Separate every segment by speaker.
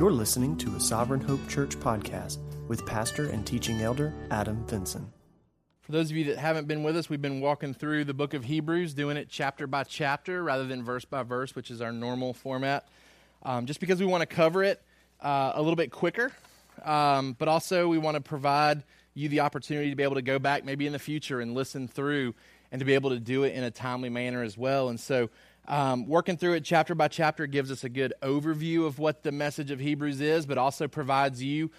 Speaker 1: You're listening to a Sovereign Hope Church podcast with pastor and teaching elder Adam Vinson.
Speaker 2: For those of you that haven't been with us, we've been walking through the book of Hebrews, doing it chapter by chapter rather than verse by verse, which is our normal format, um, just because we want to cover it uh, a little bit quicker, um, but also we want to provide you the opportunity to be able to go back maybe in the future and listen through and to be able to do it in a timely manner as well. And so um, working through it chapter by chapter gives us a good overview of what the message of Hebrews is, but also provides you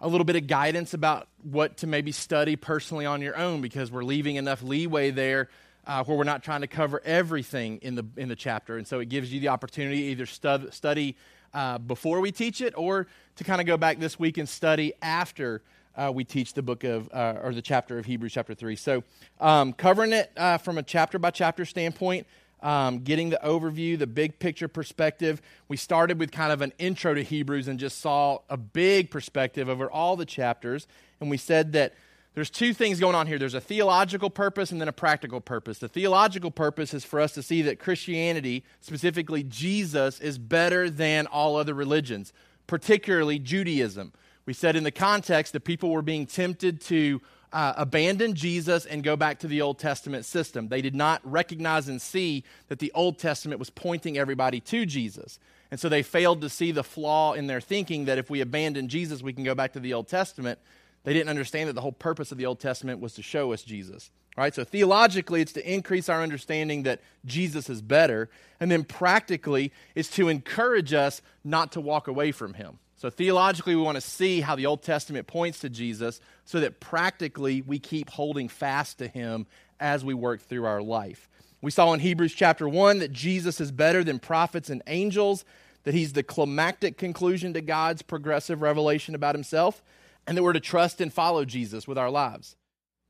Speaker 2: a little bit of guidance about what to maybe study personally on your own because we're leaving enough leeway there uh, where we're not trying to cover everything in the in the chapter, and so it gives you the opportunity to either stud, study uh, before we teach it or to kind of go back this week and study after. Uh, we teach the book of, uh, or the chapter of Hebrews, chapter 3. So, um, covering it uh, from a chapter by chapter standpoint, um, getting the overview, the big picture perspective. We started with kind of an intro to Hebrews and just saw a big perspective over all the chapters. And we said that there's two things going on here there's a theological purpose and then a practical purpose. The theological purpose is for us to see that Christianity, specifically Jesus, is better than all other religions, particularly Judaism. We said in the context that people were being tempted to uh, abandon Jesus and go back to the Old Testament system. They did not recognize and see that the Old Testament was pointing everybody to Jesus. And so they failed to see the flaw in their thinking that if we abandon Jesus, we can go back to the Old Testament. They didn't understand that the whole purpose of the Old Testament was to show us Jesus. All right, so theologically, it's to increase our understanding that Jesus is better. And then practically, it's to encourage us not to walk away from him. So, theologically, we want to see how the Old Testament points to Jesus so that practically we keep holding fast to him as we work through our life. We saw in Hebrews chapter 1 that Jesus is better than prophets and angels, that he's the climactic conclusion to God's progressive revelation about himself, and that we're to trust and follow Jesus with our lives.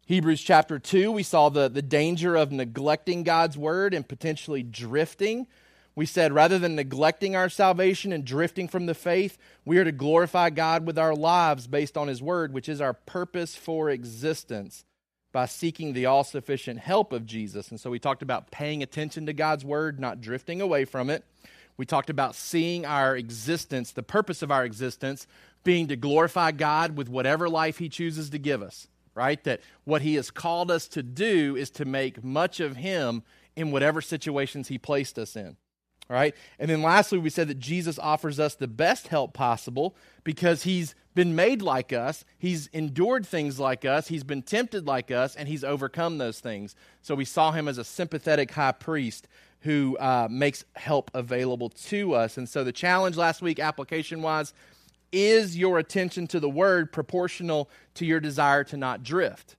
Speaker 2: Hebrews chapter 2, we saw the, the danger of neglecting God's word and potentially drifting we said rather than neglecting our salvation and drifting from the faith, we are to glorify God with our lives based on His Word, which is our purpose for existence, by seeking the all sufficient help of Jesus. And so we talked about paying attention to God's Word, not drifting away from it. We talked about seeing our existence, the purpose of our existence, being to glorify God with whatever life He chooses to give us, right? That what He has called us to do is to make much of Him in whatever situations He placed us in. All right. And then lastly, we said that Jesus offers us the best help possible because he's been made like us, he's endured things like us, he's been tempted like us, and he's overcome those things. So we saw him as a sympathetic high priest who uh, makes help available to us. And so the challenge last week, application wise, is your attention to the word proportional to your desire to not drift?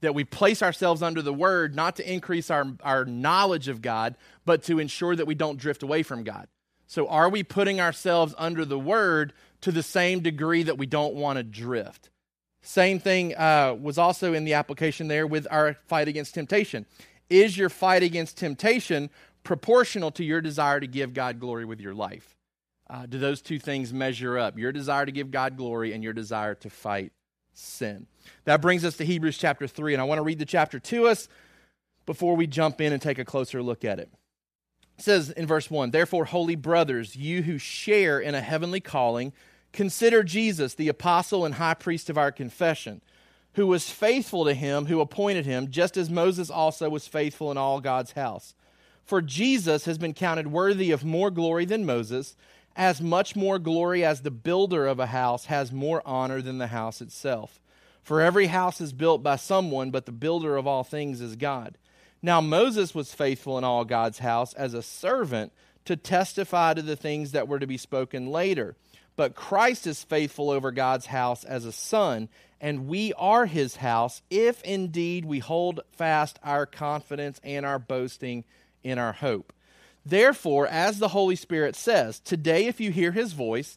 Speaker 2: That we place ourselves under the word not to increase our, our knowledge of God, but to ensure that we don't drift away from God. So, are we putting ourselves under the word to the same degree that we don't want to drift? Same thing uh, was also in the application there with our fight against temptation. Is your fight against temptation proportional to your desire to give God glory with your life? Uh, do those two things measure up? Your desire to give God glory and your desire to fight sin. That brings us to Hebrews chapter 3, and I want to read the chapter to us before we jump in and take a closer look at it. It says in verse 1 Therefore, holy brothers, you who share in a heavenly calling, consider Jesus, the apostle and high priest of our confession, who was faithful to him who appointed him, just as Moses also was faithful in all God's house. For Jesus has been counted worthy of more glory than Moses as much more glory as the builder of a house has more honor than the house itself. For every house is built by someone, but the builder of all things is God. Now Moses was faithful in all God's house as a servant to testify to the things that were to be spoken later. But Christ is faithful over God's house as a son, and we are his house if indeed we hold fast our confidence and our boasting in our hope. Therefore, as the Holy Spirit says, today if you hear his voice,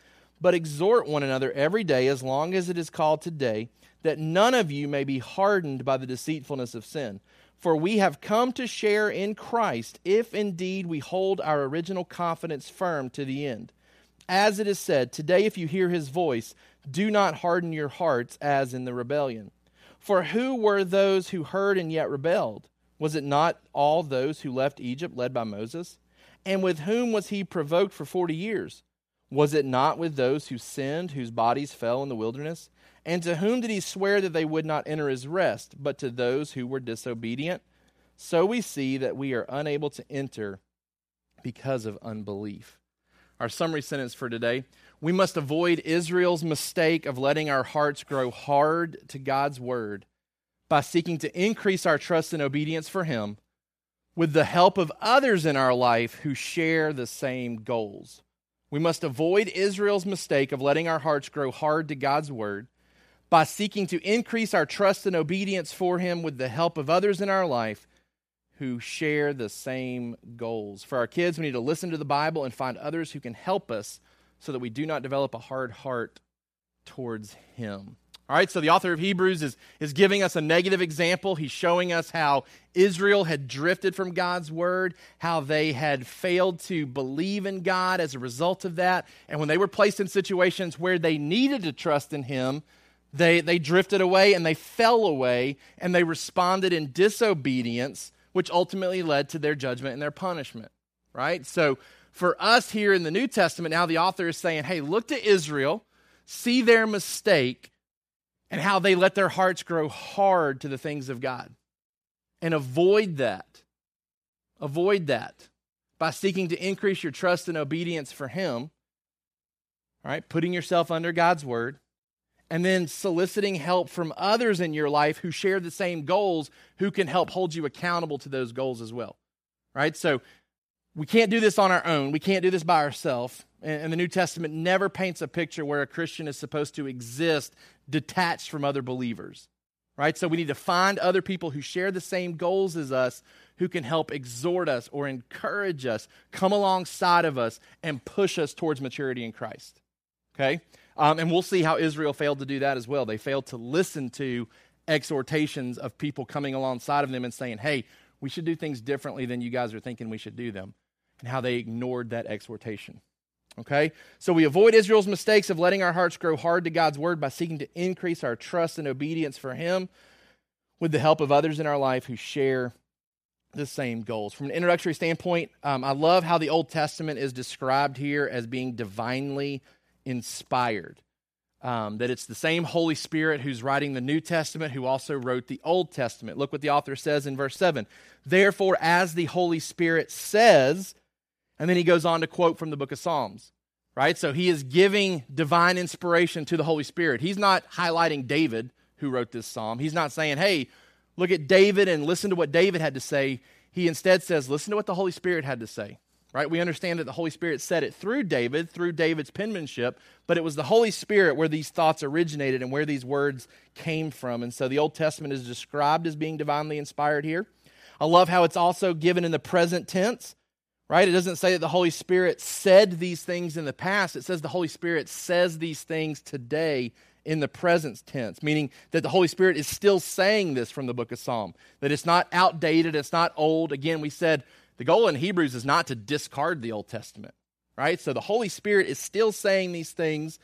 Speaker 2: But exhort one another every day as long as it is called today, that none of you may be hardened by the deceitfulness of sin. For we have come to share in Christ, if indeed we hold our original confidence firm to the end. As it is said, Today, if you hear his voice, do not harden your hearts as in the rebellion. For who were those who heard and yet rebelled? Was it not all those who left Egypt led by Moses? And with whom was he provoked for forty years? Was it not with those who sinned, whose bodies fell in the wilderness? And to whom did he swear that they would not enter his rest, but to those who were disobedient? So we see that we are unable to enter because of unbelief. Our summary sentence for today we must avoid Israel's mistake of letting our hearts grow hard to God's word by seeking to increase our trust and obedience for Him with the help of others in our life who share the same goals. We must avoid Israel's mistake of letting our hearts grow hard to God's word by seeking to increase our trust and obedience for Him with the help of others in our life who share the same goals. For our kids, we need to listen to the Bible and find others who can help us so that we do not develop a hard heart towards Him. All right, so the author of Hebrews is, is giving us a negative example. He's showing us how Israel had drifted from God's word, how they had failed to believe in God as a result of that. And when they were placed in situations where they needed to trust in Him, they, they drifted away and they fell away and they responded in disobedience, which ultimately led to their judgment and their punishment. Right? So for us here in the New Testament, now the author is saying, hey, look to Israel, see their mistake and how they let their hearts grow hard to the things of God. And avoid that. Avoid that by seeking to increase your trust and obedience for Him, all right, putting yourself under God's word, and then soliciting help from others in your life who share the same goals, who can help hold you accountable to those goals as well. Right? So we can't do this on our own. We can't do this by ourselves. And the New Testament never paints a picture where a Christian is supposed to exist detached from other believers. Right? So we need to find other people who share the same goals as us who can help exhort us or encourage us, come alongside of us, and push us towards maturity in Christ. Okay? Um, and we'll see how Israel failed to do that as well. They failed to listen to exhortations of people coming alongside of them and saying, hey, we should do things differently than you guys are thinking we should do them, and how they ignored that exhortation. Okay? So we avoid Israel's mistakes of letting our hearts grow hard to God's word by seeking to increase our trust and obedience for Him with the help of others in our life who share the same goals. From an introductory standpoint, um, I love how the Old Testament is described here as being divinely inspired. Um, that it's the same Holy Spirit who's writing the New Testament who also wrote the Old Testament. Look what the author says in verse 7. Therefore, as the Holy Spirit says, and then he goes on to quote from the book of Psalms, right? So he is giving divine inspiration to the Holy Spirit. He's not highlighting David, who wrote this psalm. He's not saying, hey, look at David and listen to what David had to say. He instead says, listen to what the Holy Spirit had to say, right? We understand that the Holy Spirit said it through David, through David's penmanship, but it was the Holy Spirit where these thoughts originated and where these words came from. And so the Old Testament is described as being divinely inspired here. I love how it's also given in the present tense right? It doesn't say that the Holy Spirit said these things in the past. It says the Holy Spirit says these things today in the present tense, meaning that the Holy Spirit is still saying this from the book of Psalm, that it's not outdated, it's not old. Again, we said the goal in Hebrews is not to discard the Old Testament, right? So the Holy Spirit is still saying these things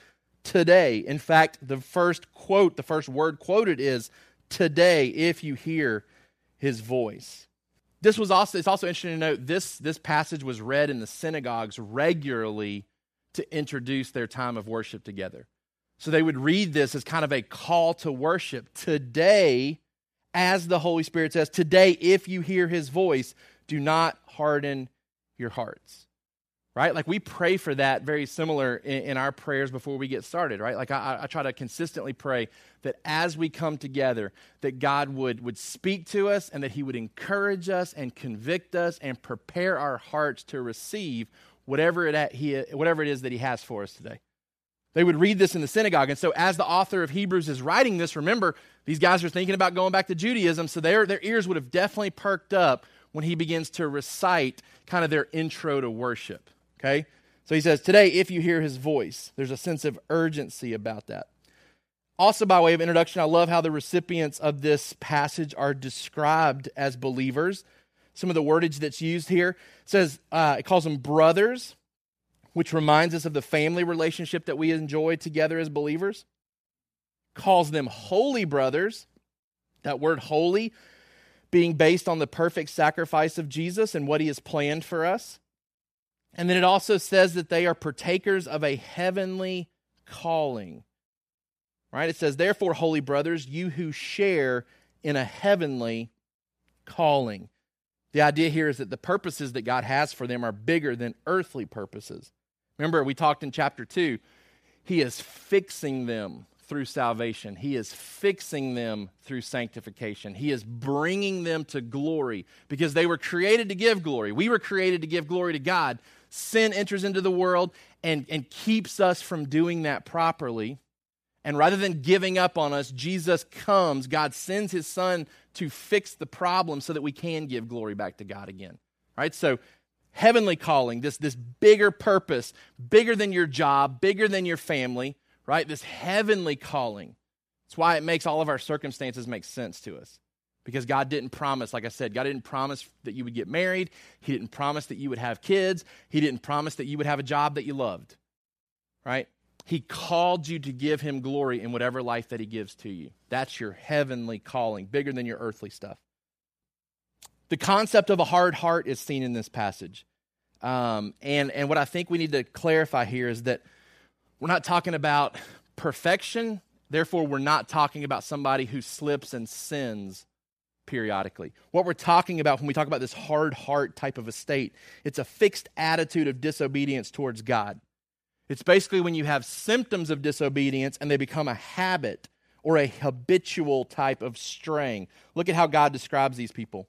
Speaker 2: today. In fact, the first quote, the first word quoted is today if you hear his voice. This was also it's also interesting to note this this passage was read in the synagogues regularly to introduce their time of worship together. So they would read this as kind of a call to worship. Today, as the Holy Spirit says, today if you hear his voice, do not harden your hearts right? Like we pray for that very similar in, in our prayers before we get started, right? Like I, I, try to consistently pray that as we come together, that God would, would speak to us and that he would encourage us and convict us and prepare our hearts to receive whatever it, he, whatever it is that he has for us today. They would read this in the synagogue. And so, as the author of Hebrews is writing this, remember, these guys are thinking about going back to Judaism, so their, their ears would have definitely perked up when he begins to recite kind of their intro to worship. Okay? So he says, Today, if you hear his voice, there's a sense of urgency about that. Also, by way of introduction, I love how the recipients of this passage are described as believers. Some of the wordage that's used here says uh, it calls them brothers, which reminds us of the family relationship that we enjoy together as believers. Calls them holy brothers. That word holy being based on the perfect sacrifice of Jesus and what he has planned for us. And then it also says that they are partakers of a heavenly calling. Right? It says, Therefore, holy brothers, you who share in a heavenly calling. The idea here is that the purposes that God has for them are bigger than earthly purposes. Remember, we talked in chapter 2, He is fixing them through salvation. He is fixing them through sanctification. He is bringing them to glory because they were created to give glory. We were created to give glory to God sin enters into the world and, and keeps us from doing that properly. And rather than giving up on us, Jesus comes. God sends his son to fix the problem so that we can give glory back to God again. Right? So, heavenly calling, this, this bigger purpose, bigger than your job, bigger than your family, right? This heavenly calling. That's why it makes all of our circumstances make sense to us because God didn't promise, like I said, God didn't promise that you would get married. He didn't promise that you would have kids. He didn't promise that you would have a job that you loved, right? He called you to give him glory in whatever life that he gives to you. That's your heavenly calling, bigger than your earthly stuff. The concept of a hard heart is seen in this passage. Um, and, and what I think we need to clarify here is that we're not talking about perfection. Therefore, we're not talking about somebody who slips and sins periodically. What we're talking about when we talk about this hard heart type of a state, it's a fixed attitude of disobedience towards God. It's basically when you have symptoms of disobedience and they become a habit or a habitual type of straying. Look at how God describes these people.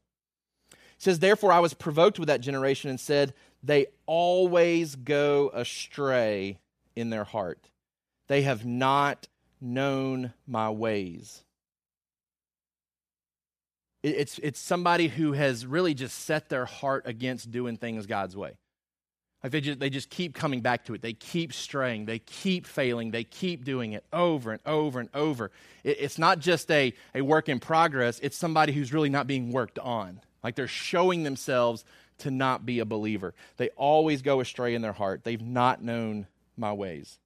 Speaker 2: He says, Therefore, I was provoked with that generation and said, They always go astray in their heart. They have not known my ways. It's, it's somebody who has really just set their heart against doing things God's way. Like they just, they just keep coming back to it. They keep straying. They keep failing. They keep doing it over and over and over. It, it's not just a, a work in progress, it's somebody who's really not being worked on. Like they're showing themselves to not be a believer. They always go astray in their heart. They've not known my ways.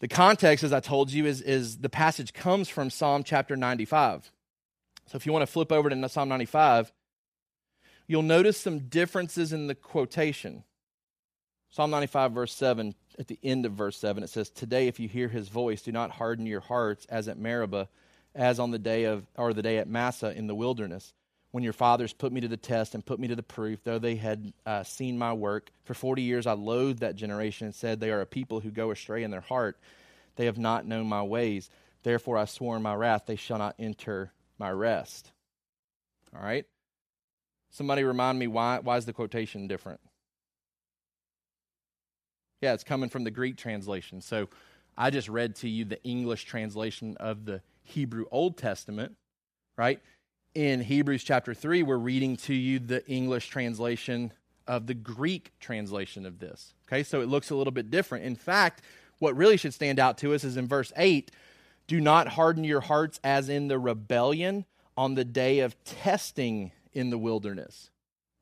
Speaker 2: The context, as I told you, is, is the passage comes from Psalm chapter 95. So if you want to flip over to Psalm 95, you'll notice some differences in the quotation. Psalm 95, verse 7, at the end of verse 7, it says, Today, if you hear his voice, do not harden your hearts as at Meribah, as on the day of, or the day at Massah in the wilderness, when your fathers put me to the test and put me to the proof, though they had uh, seen my work. For 40 years I loathed that generation and said, They are a people who go astray in their heart. They have not known my ways. Therefore I swore in my wrath, they shall not enter my rest. All right? Somebody remind me why why is the quotation different? Yeah, it's coming from the Greek translation. So I just read to you the English translation of the Hebrew Old Testament, right? In Hebrews chapter 3, we're reading to you the English translation of the Greek translation of this. Okay, so it looks a little bit different. In fact, what really should stand out to us is in verse 8 do not harden your hearts as in the rebellion on the day of testing in the wilderness.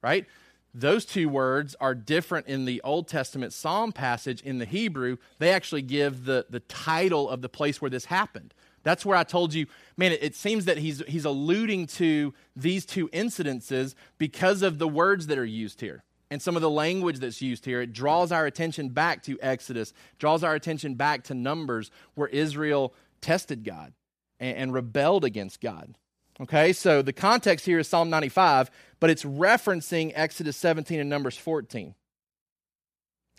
Speaker 2: Right? Those two words are different in the Old Testament Psalm passage in the Hebrew. They actually give the, the title of the place where this happened. That's where I told you, man, it, it, seems that he's, he's alluding to these two incidences because of the words that are used here and some of the language that's used here. It draws our attention back to Exodus, draws our attention back to Numbers, where Israel tested God and, and rebelled against God. Okay, so the context here is Psalm 95, but it's referencing Exodus 17 and Numbers 14.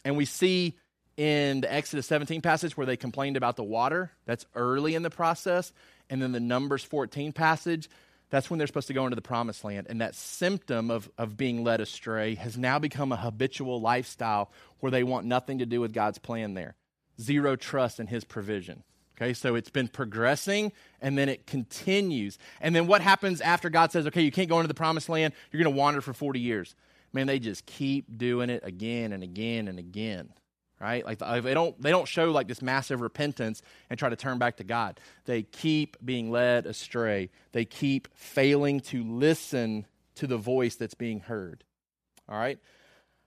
Speaker 2: And we see in the Exodus 17 passage where they complained about the water, that's early in the process. And then the Numbers 14 passage, that's when they're supposed to go into the promised land. And that symptom of, of being led astray has now become a habitual lifestyle where they want nothing to do with God's plan there. Zero trust in his provision. Okay, so it's been progressing and then it continues. And then what happens after God says, okay, you can't go into the promised land, you're going to wander for 40 years? man, they just keep doing it again and again and again. Right? Like uh, they don't they don't show like this massive repentance and try to turn back to God. They keep being led astray. They keep failing to listen to the voice that's being heard. All right?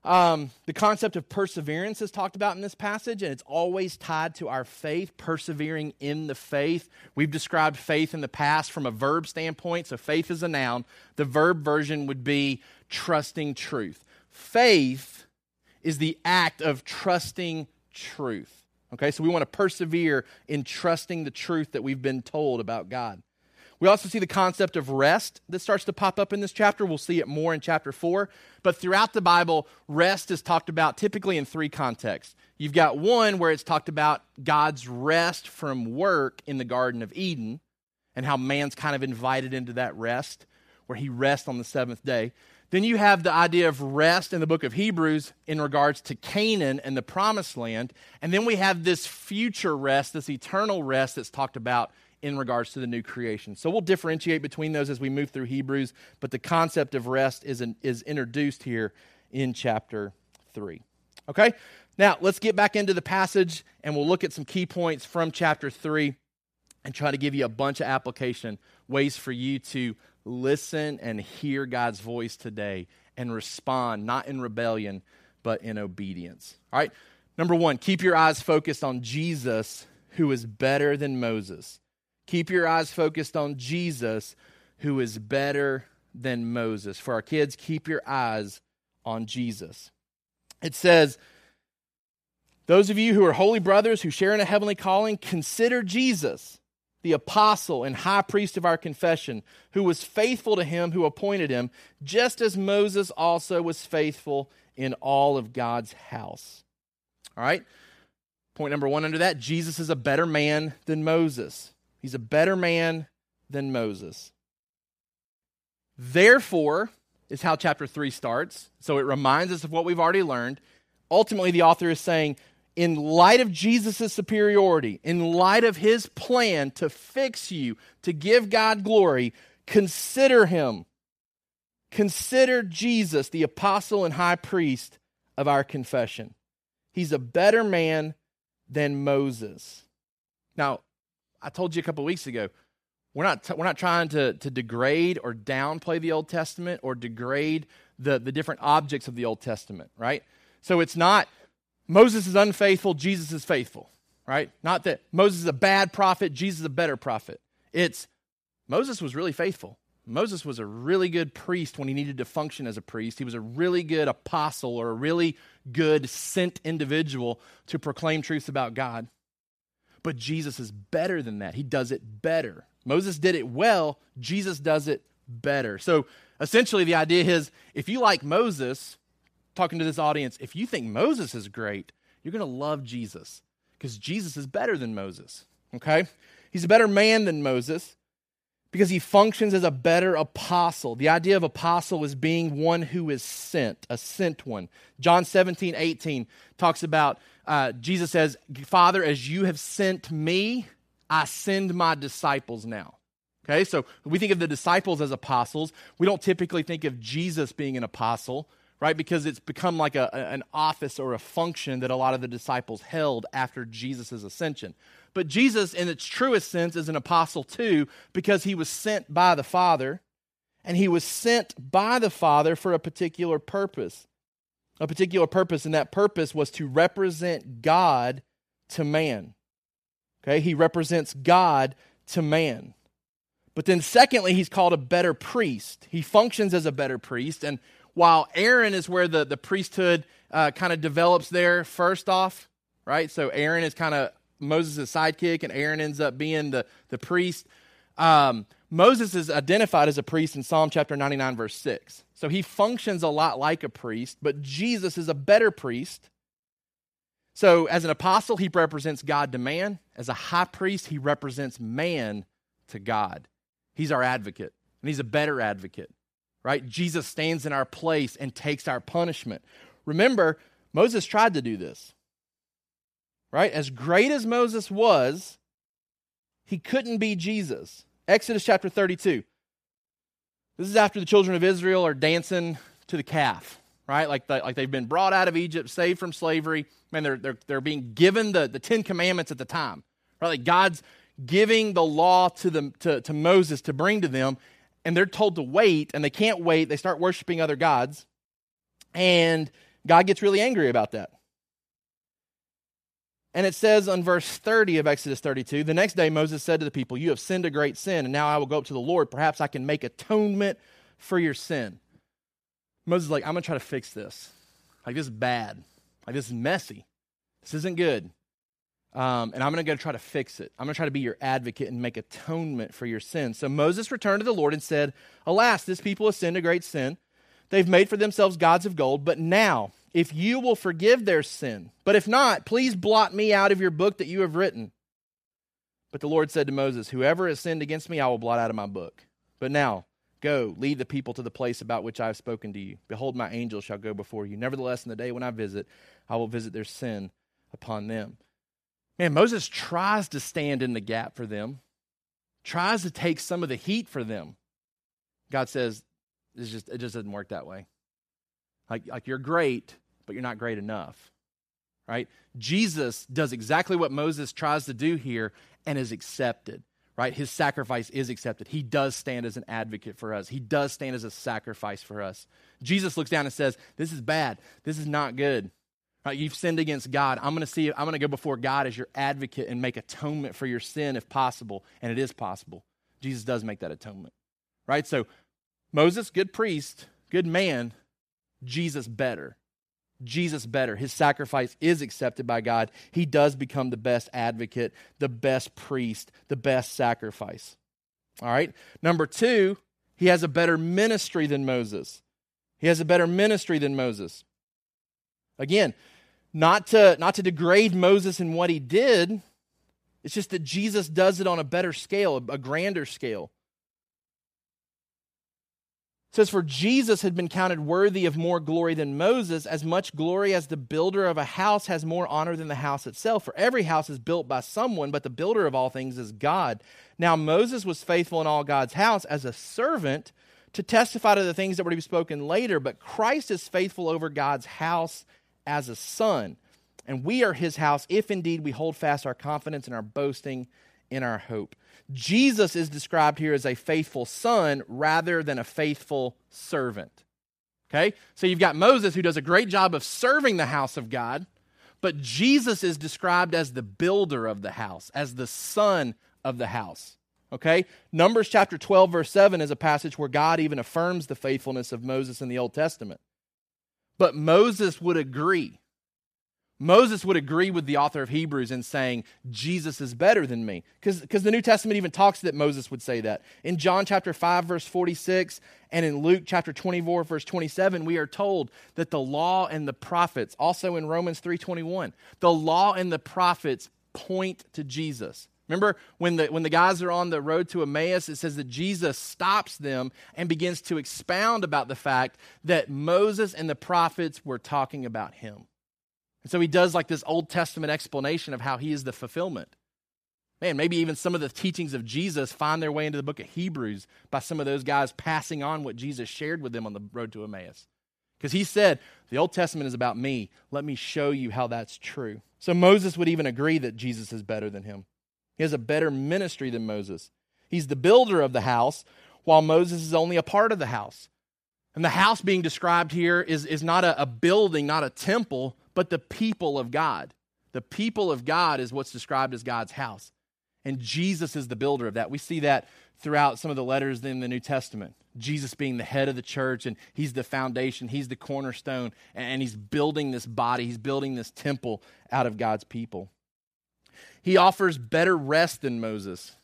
Speaker 2: Um, the concept of perseverance is talked about in this passage, and it's always tied to our faith, persevering in the faith. We've described faith in the past from a verb standpoint, so faith is a noun. The verb version would be trusting truth. Faith is the act of trusting truth. Okay, so we want to persevere in trusting the truth that we've been told about God. We also see the concept of rest that starts to pop up in this chapter. We'll see it more in chapter 4. But throughout the Bible, rest is talked about typically in three contexts. You've got one where it's talked about God's rest from work in the Garden of Eden and how man's kind of invited into that rest where he rests on the seventh day. Then you have the idea of rest in the book of Hebrews in regards to Canaan and the promised land. And then we have this future rest, this eternal rest that's talked about in regards to the new creation. So we'll differentiate between those as we move through Hebrews, but the concept of rest is, an, is introduced here in chapter 3. Okay? Now, let's get back into the passage and we'll look at some key points from chapter 3 and try to give you a bunch of application ways for you to listen and hear God's voice today and respond, not in rebellion, but in obedience. All right? Number one, keep your eyes focused on Jesus, who is better than Moses. Keep your eyes focused on Jesus, who is better than Moses. For our kids, keep your eyes on Jesus. It says, Those of you who are holy brothers who share in a heavenly calling, consider Jesus, the apostle and high priest of our confession, who was faithful to him who appointed him, just as Moses also was faithful in all of God's house. All right? Point number one under that Jesus is a better man than Moses. He's a better man than Moses. Therefore, is how chapter 3 starts. So it reminds us of what we've already learned. Ultimately, the author is saying, in light of Jesus' superiority, in light of his plan to fix you, to give God glory, consider him. Consider Jesus, the apostle and high priest of our confession. He's a better man than Moses. Now, I told you a couple weeks ago, we're not, t- we're not trying to, to degrade or downplay the Old Testament or degrade the, the different objects of the Old Testament, right? So it's not Moses is unfaithful, Jesus is faithful, right? Not that Moses is a bad prophet, Jesus is a better prophet. It's Moses was really faithful. Moses was a really good priest when he needed to function as a priest. He was a really good apostle or a really good sent individual to proclaim truths about God. But Jesus is better than that. He does it better. Moses did it well, Jesus does it better. So essentially, the idea is if you like Moses, talking to this audience, if you think Moses is great, you're going to love Jesus because Jesus is better than Moses. Okay? He's a better man than Moses because he functions as a better apostle. The idea of apostle is being one who is sent, a sent one. John 17, 18 talks about uh, Jesus says, Father, as you have sent me, I send my disciples now. Okay, so we think of the disciples as apostles. We don't typically think of Jesus being an apostle, right? Because it's become like a, an office or a function that a lot of the disciples held after Jesus' ascension. But Jesus, in its truest sense, is an apostle too, because he was sent by the Father, and he was sent by the Father for a particular purpose a particular purpose, and that purpose was to represent God to man. Okay, he represents God to man. But then, secondly, he's called a better priest. He functions as a better priest. And while Aaron is where the, the priesthood uh, kind of develops there, first off, right? So Aaron is kind of Moses' sidekick, and Aaron ends up being the, the priest. Um, Moses is identified as a priest in Psalm chapter 99, verse 6. So he functions a lot like a priest, but Jesus is a better priest. So as an apostle, he represents God to man. As a high priest, he represents man to God. He's our advocate, and he's a better advocate, right? Jesus stands in our place and takes our punishment. Remember, Moses tried to do this, right? As great as Moses was, he couldn't be Jesus. Exodus chapter 32. This is after the children of Israel are dancing to the calf, right? Like, the, like they've been brought out of Egypt, saved from slavery. Man, they're, they're, they're being given the, the Ten Commandments at the time, right? Like God's giving the law to, them, to, to Moses to bring to them, and they're told to wait, and they can't wait. They start worshiping other gods, and God gets really angry about that. And it says on verse 30 of Exodus 32 The next day Moses said to the people, You have sinned a great sin, and now I will go up to the Lord. Perhaps I can make atonement for your sin. Moses is like, I'm going to try to fix this. Like, this is bad. Like, this is messy. This isn't good. Um, and I'm going to go try to fix it. I'm going to try to be your advocate and make atonement for your sin. So Moses returned to the Lord and said, Alas, this people has sinned a great sin. They've made for themselves gods of gold, but now if you will forgive their sin. But if not, please blot me out of your book that you have written. But the Lord said to Moses, Whoever has sinned against me, I will blot out of my book. But now, go, lead the people to the place about which I have spoken to you. Behold, my angel shall go before you. Nevertheless, in the day when I visit, I will visit their sin upon them. Man, Moses tries to stand in the gap for them, tries to take some of the heat for them. God says, it's just, it just doesn't work that way. Like, like you're great, but you're not great enough. Right? Jesus does exactly what Moses tries to do here and is accepted. Right? His sacrifice is accepted. He does stand as an advocate for us. He does stand as a sacrifice for us. Jesus looks down and says, "This is bad. This is not good. Right? You've sinned against God. I'm going to see I'm going to go before God as your advocate and make atonement for your sin if possible, and it is possible. Jesus does make that atonement. Right? So Moses, good priest, good man, Jesus better. Jesus better. His sacrifice is accepted by God. He does become the best advocate, the best priest, the best sacrifice. All right. Number two, he has a better ministry than Moses. He has a better ministry than Moses. Again, not to, not to degrade Moses in what he did, it's just that Jesus does it on a better scale, a grander scale says, For Jesus had been counted worthy of more glory than Moses, as much glory as the builder of a house has more honor than the house itself. For every house is built by someone, but the builder of all things is God. Now Moses was faithful in all God's house as a servant to testify to the things that were to be spoken later, but Christ is faithful over God's house as a son. And we are his house if indeed we hold fast our confidence and our boasting in our hope. Jesus is described here as a faithful son rather than a faithful servant. Okay? So you've got Moses who does a great job of serving the house of God, but Jesus is described as the builder of the house, as the son of the house. Okay? Numbers chapter 12, verse 7 is a passage where God even affirms the faithfulness of Moses in the Old Testament. But Moses would agree Moses would agree with the author of Hebrews in saying, Jesus is better than me. Because the New Testament even talks that Moses would say that. In John chapter 5, verse 46, and in Luke chapter 24, verse 27, we are told that the law and the prophets, also in Romans 3.21, the law and the prophets point to Jesus. Remember when the, when the guys are on the road to Emmaus, it says that Jesus stops them and begins to expound about the fact that Moses and the prophets were talking about him. And so he does like this Old Testament explanation of how he is the fulfillment. Man, maybe even some of the teachings of Jesus find their way into the book of Hebrews by some of those guys passing on what Jesus shared with them on the road to Emmaus. Because he said, The Old Testament is about me. Let me show you how that's true. So Moses would even agree that Jesus is better than him. He has a better ministry than Moses. He's the builder of the house, while Moses is only a part of the house. And the house being described here is, is not a, a building, not a temple, but the people of God. The people of God is what's described as God's house. And Jesus is the builder of that. We see that throughout some of the letters in the New Testament. Jesus being the head of the church, and he's the foundation, he's the cornerstone, and he's building this body, he's building this temple out of God's people. He offers better rest than Moses.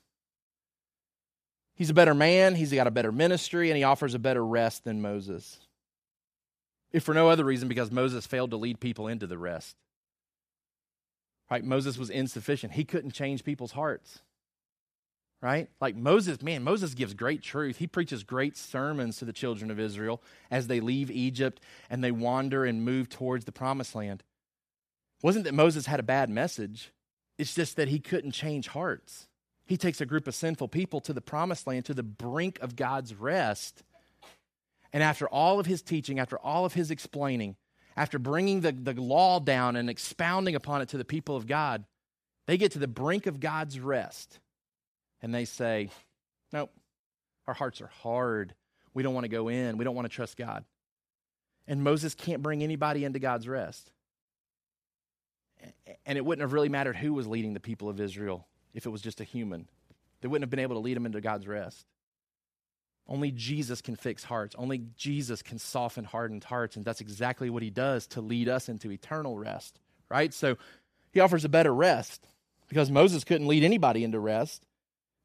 Speaker 2: He's a better man, he's got a better ministry, and he offers a better rest than Moses if for no other reason because Moses failed to lead people into the rest. Right? Moses was insufficient. He couldn't change people's hearts. Right? Like Moses, man, Moses gives great truth. He preaches great sermons to the children of Israel as they leave Egypt and they wander and move towards the promised land. It wasn't that Moses had a bad message, it's just that he couldn't change hearts. He takes a group of sinful people to the promised land, to the brink of God's rest And after all of his teaching, after all of his explaining, after bringing the, the law down and expounding upon it to the people of God, they get to the brink of God's rest and they say, Nope, our hearts are hard. We don't want to go in. We don't want to trust God. And Moses can't bring anybody into God's rest. And it wouldn't have really mattered who was leading the people of Israel if it was just a human. They wouldn't have been able to lead them into God's rest. Only Jesus can fix hearts. Only Jesus can soften hardened hearts. And that's exactly what he does to lead us into eternal rest, right? So he offers a better rest because Moses couldn't lead anybody into rest.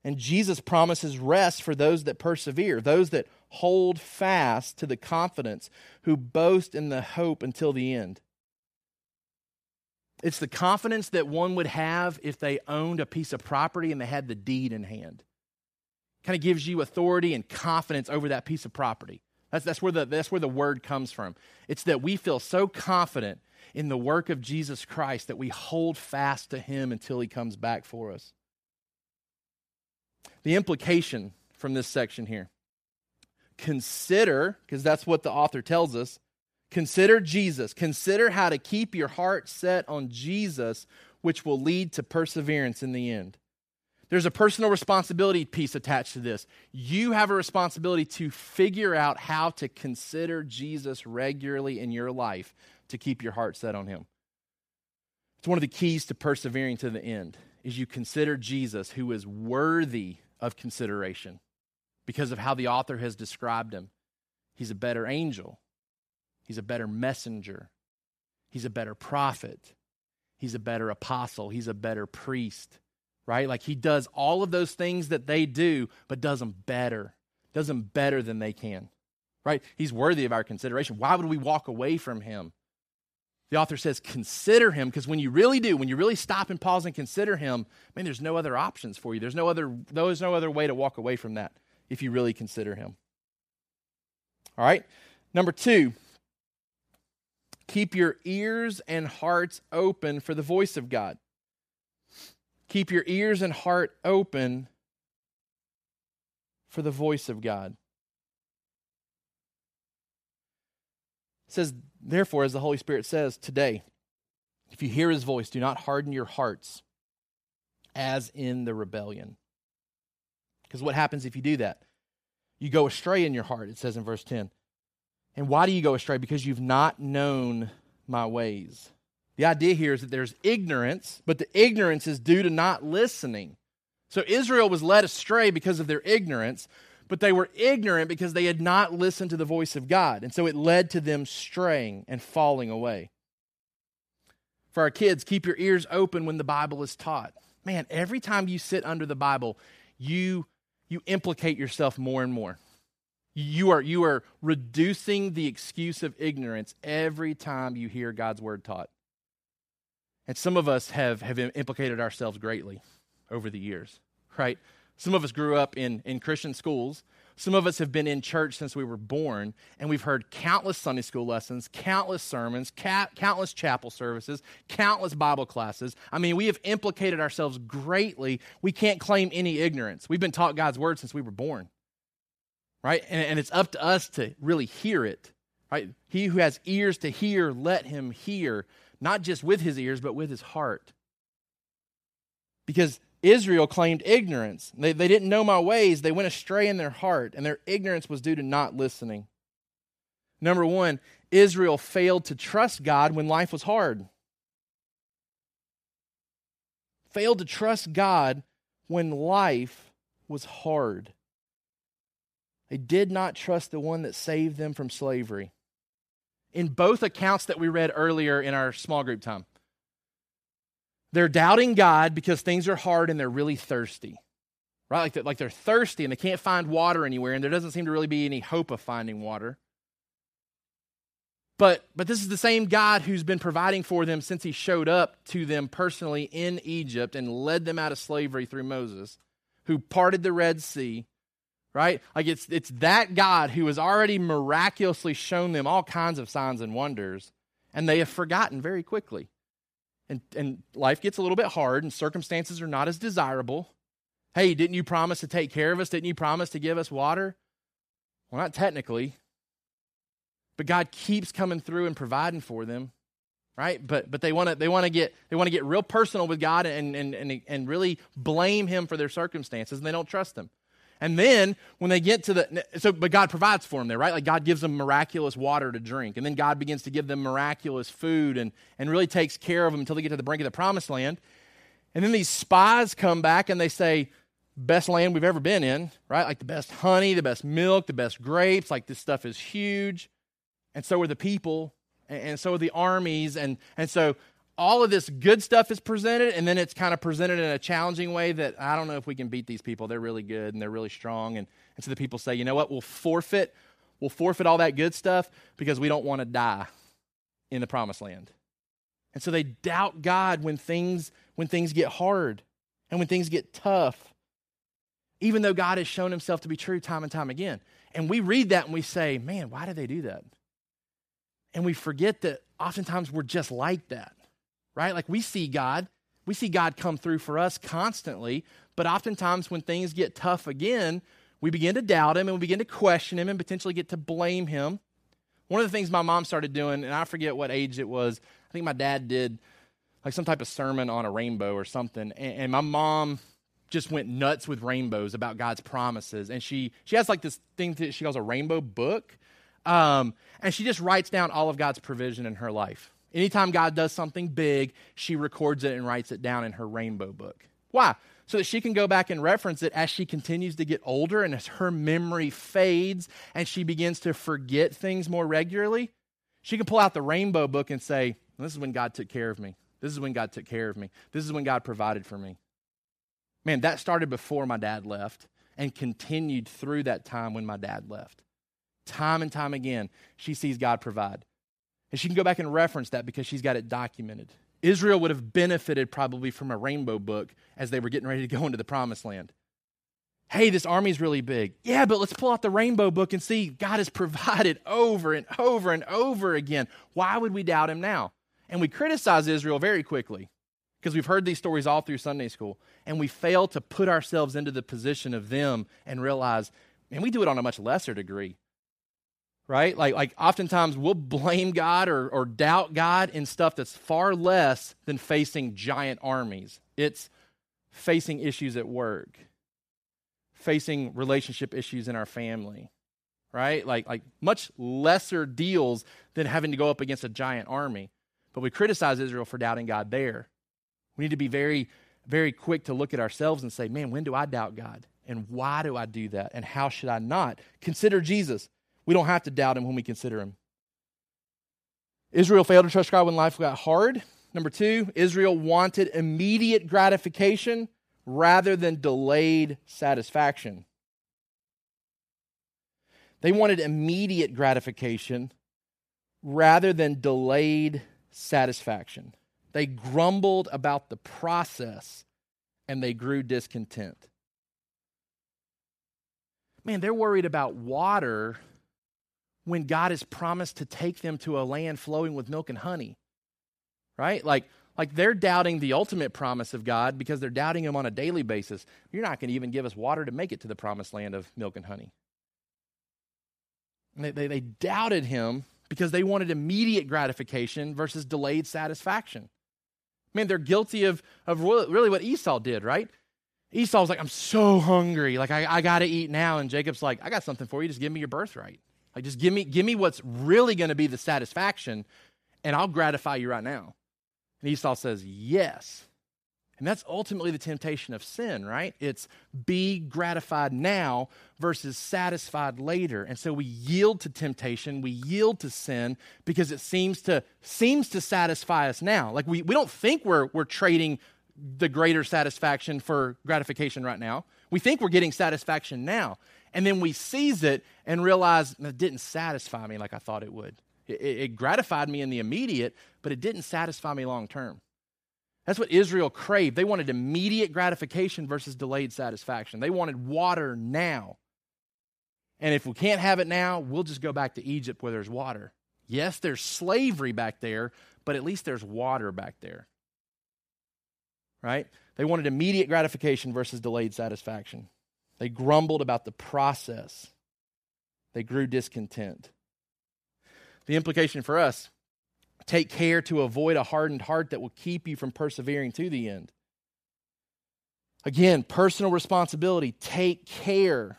Speaker 2: And Jesus promises rest for those that persevere, those that hold fast to the confidence, who boast in the hope until the end. It's the confidence that one would have if they owned a piece of property and they had the deed in hand. Kind of gives you authority and confidence over that piece of property. That's, that's, where the, that's where the word comes from. It's that we feel so confident in the work of Jesus Christ that we hold fast to him until he comes back for us. The implication from this section here consider, because that's what the author tells us, consider Jesus. Consider how to keep your heart set on Jesus, which will lead to perseverance in the end. There's a personal responsibility piece attached to this. You have a responsibility to figure out how to consider Jesus regularly in your life to keep your heart set on him. It's one of the keys to persevering to the end is you consider Jesus who is worthy of consideration because of how the author has described him. He's a better angel. He's a better messenger. He's a better prophet. He's a better apostle. He's a better priest, right? Like he does all of those things that they do, but does them better, does them better than they can, right? He's worthy of our consideration. Why would we walk away from him? The author says, consider him, because when you really do, when you really stop and pause and consider him, man, there's no other options for you. There's no other, there's no other way to walk away from that if you really consider him. All right. Number two, keep your ears and hearts open for the voice of God. Keep your ears and heart open for the voice of God. It says, therefore, as the Holy Spirit says today, if you hear his voice, do not harden your hearts as in the rebellion. Because what happens if you do that? You go astray in your heart, it says in verse 10. And why do you go astray? Because you've not known my ways. The idea here is that there's ignorance, but the ignorance is due to not listening. So Israel was led astray because of their ignorance, but they were ignorant because they had not listened to the voice of God. And so it led to them straying and falling away. For our kids, keep your ears open when the Bible is taught. Man, every time you sit under the Bible, you you implicate yourself more and more. You are, you are reducing the excuse of ignorance every time you hear God's word taught. And some of us have, have implicated ourselves greatly over the years, right? Some of us grew up in, in Christian schools some of us have been in church since we were born, and we've heard countless Sunday school lessons, countless sermons, ca- countless chapel services, countless Bible classes. I mean, we have implicated ourselves greatly. We can't claim any ignorance. We've been taught God's word since we were born, right? And, and it's up to us to really hear it, right? He who has ears to hear, let him hear, not just with his ears, but with his heart. Because Israel claimed ignorance. They, they didn't know my ways. They went astray in their heart, and their ignorance was due to not listening. Number one, Israel failed to trust God when life was hard. Failed to trust God when life was hard. They did not trust the one that saved them from slavery. In both accounts that we read earlier in our small group time, they're doubting God because things are hard and they're really thirsty. Right? Like they're, like they're thirsty and they can't find water anywhere, and there doesn't seem to really be any hope of finding water. But, but this is the same God who's been providing for them since he showed up to them personally in Egypt and led them out of slavery through Moses, who parted the Red Sea, right? Like it's, it's that God who has already miraculously shown them all kinds of signs and wonders, and they have forgotten very quickly and, and life gets a little bit hard and circumstances are not as desirable. Hey, didn't you promise to take care of us? Didn't you promise to give us water? Well, not technically. but God keeps coming through and providing for them, right? But but they want to they want to get they want to get real personal with God and and and and really blame Him for their circumstances, and they don't trust Him. And then when they get to the so but God provides for them there, right? Like God gives them miraculous water to drink, and then God begins to give them miraculous food and and really takes care of them until they get to the brink of the promised land. And then these spies come back and they say, best land we've ever been in, right? Like the best honey, the best milk, the best grapes. Like this stuff is huge. And so are the people, and, so are the armies. And, and so all of this good stuff is presented, and then it's kind of presented in a challenging way that I don't know if we can beat these people. They're really good and they're really strong. And, and so the people say, you know what? We'll forfeit. We'll forfeit all that good stuff because we don't want to die in the promised land. And so they doubt God when things when things get hard and when things get tough even though God has shown himself to be true time and time again. And we read that and we say, man, why do they do that? And we forget that oftentimes we're just like that, right? Like we see God, we see God come through for us constantly, but oftentimes when things get tough again, we begin to doubt him and we begin to question him and potentially get to blame him. One of the things my mom started doing, and I forget what age it was, I think my dad did like some type of sermon on a rainbow or something. And, and my mom just went nuts with rainbows about God's promises. And she, she has like this thing that she calls a rainbow book. Um, and she just writes down all of God's provision in her life. Anytime God does something big, she records it and writes it down in her rainbow book. Why? So that she can go back and reference it as she continues to get older and as her memory fades and she begins to forget things more regularly. She can pull out the rainbow book and say, This is when God took care of me. This is when God took care of me. This is when God provided for me. Man, that started before my dad left and continued through that time when my dad left. Time and time again, she sees God provide. And she can go back and reference that because she's got it documented. Israel would have benefited probably from a rainbow book as they were getting ready to go into the promised land. Hey, this army's really big. Yeah, but let's pull out the rainbow book and see God has provided over and over and over again. Why would we doubt him now? And we criticize Israel very quickly because we've heard these stories all through Sunday school, and we fail to put ourselves into the position of them and realize, and we do it on a much lesser degree. Right? Like, like oftentimes we'll blame God or, or doubt God in stuff that's far less than facing giant armies. It's facing issues at work, facing relationship issues in our family, right? Like, like much lesser deals than having to go up against a giant army. But we criticize Israel for doubting God there. We need to be very, very quick to look at ourselves and say, man, when do I doubt God? And why do I do that? And how should I not? Consider Jesus. We don't have to doubt him when we consider him. Israel failed to trust God when life got hard. Number two, Israel wanted immediate gratification rather than delayed satisfaction. They wanted immediate gratification rather than delayed satisfaction. They grumbled about the process and they grew discontent. Man, they're worried about water when God has promised to take them to a land flowing with milk and honey. Right? Like, like they're doubting the ultimate promise of God because they're doubting Him on a daily basis. You're not going to even give us water to make it to the promised land of milk and honey. They, they, they doubted Him because they wanted immediate gratification versus delayed satisfaction. Man, they're guilty of, of really what Esau did, right? Esau's like, I'm so hungry. Like, I, I got to eat now. And Jacob's like, I got something for you. Just give me your birthright. Like, just give me, give me what's really going to be the satisfaction, and I'll gratify you right now. And Esau says, Yes. And that's ultimately the temptation of sin, right? It's be gratified now versus satisfied later. And so we yield to temptation, we yield to sin because it seems to seems to satisfy us now. Like we, we don't think we're we're trading the greater satisfaction for gratification right now. We think we're getting satisfaction now. And then we seize it and realize it didn't satisfy me like I thought it would. It, it gratified me in the immediate, but it didn't satisfy me long term. That's what Israel craved. They wanted immediate gratification versus delayed satisfaction. They wanted water now. And if we can't have it now, we'll just go back to Egypt where there's water. Yes, there's slavery back there, but at least there's water back there. Right? They wanted immediate gratification versus delayed satisfaction. They grumbled about the process. They grew discontent. The implication for us take care to avoid a hardened heart that will keep you from persevering to the end. Again, personal responsibility. Take care.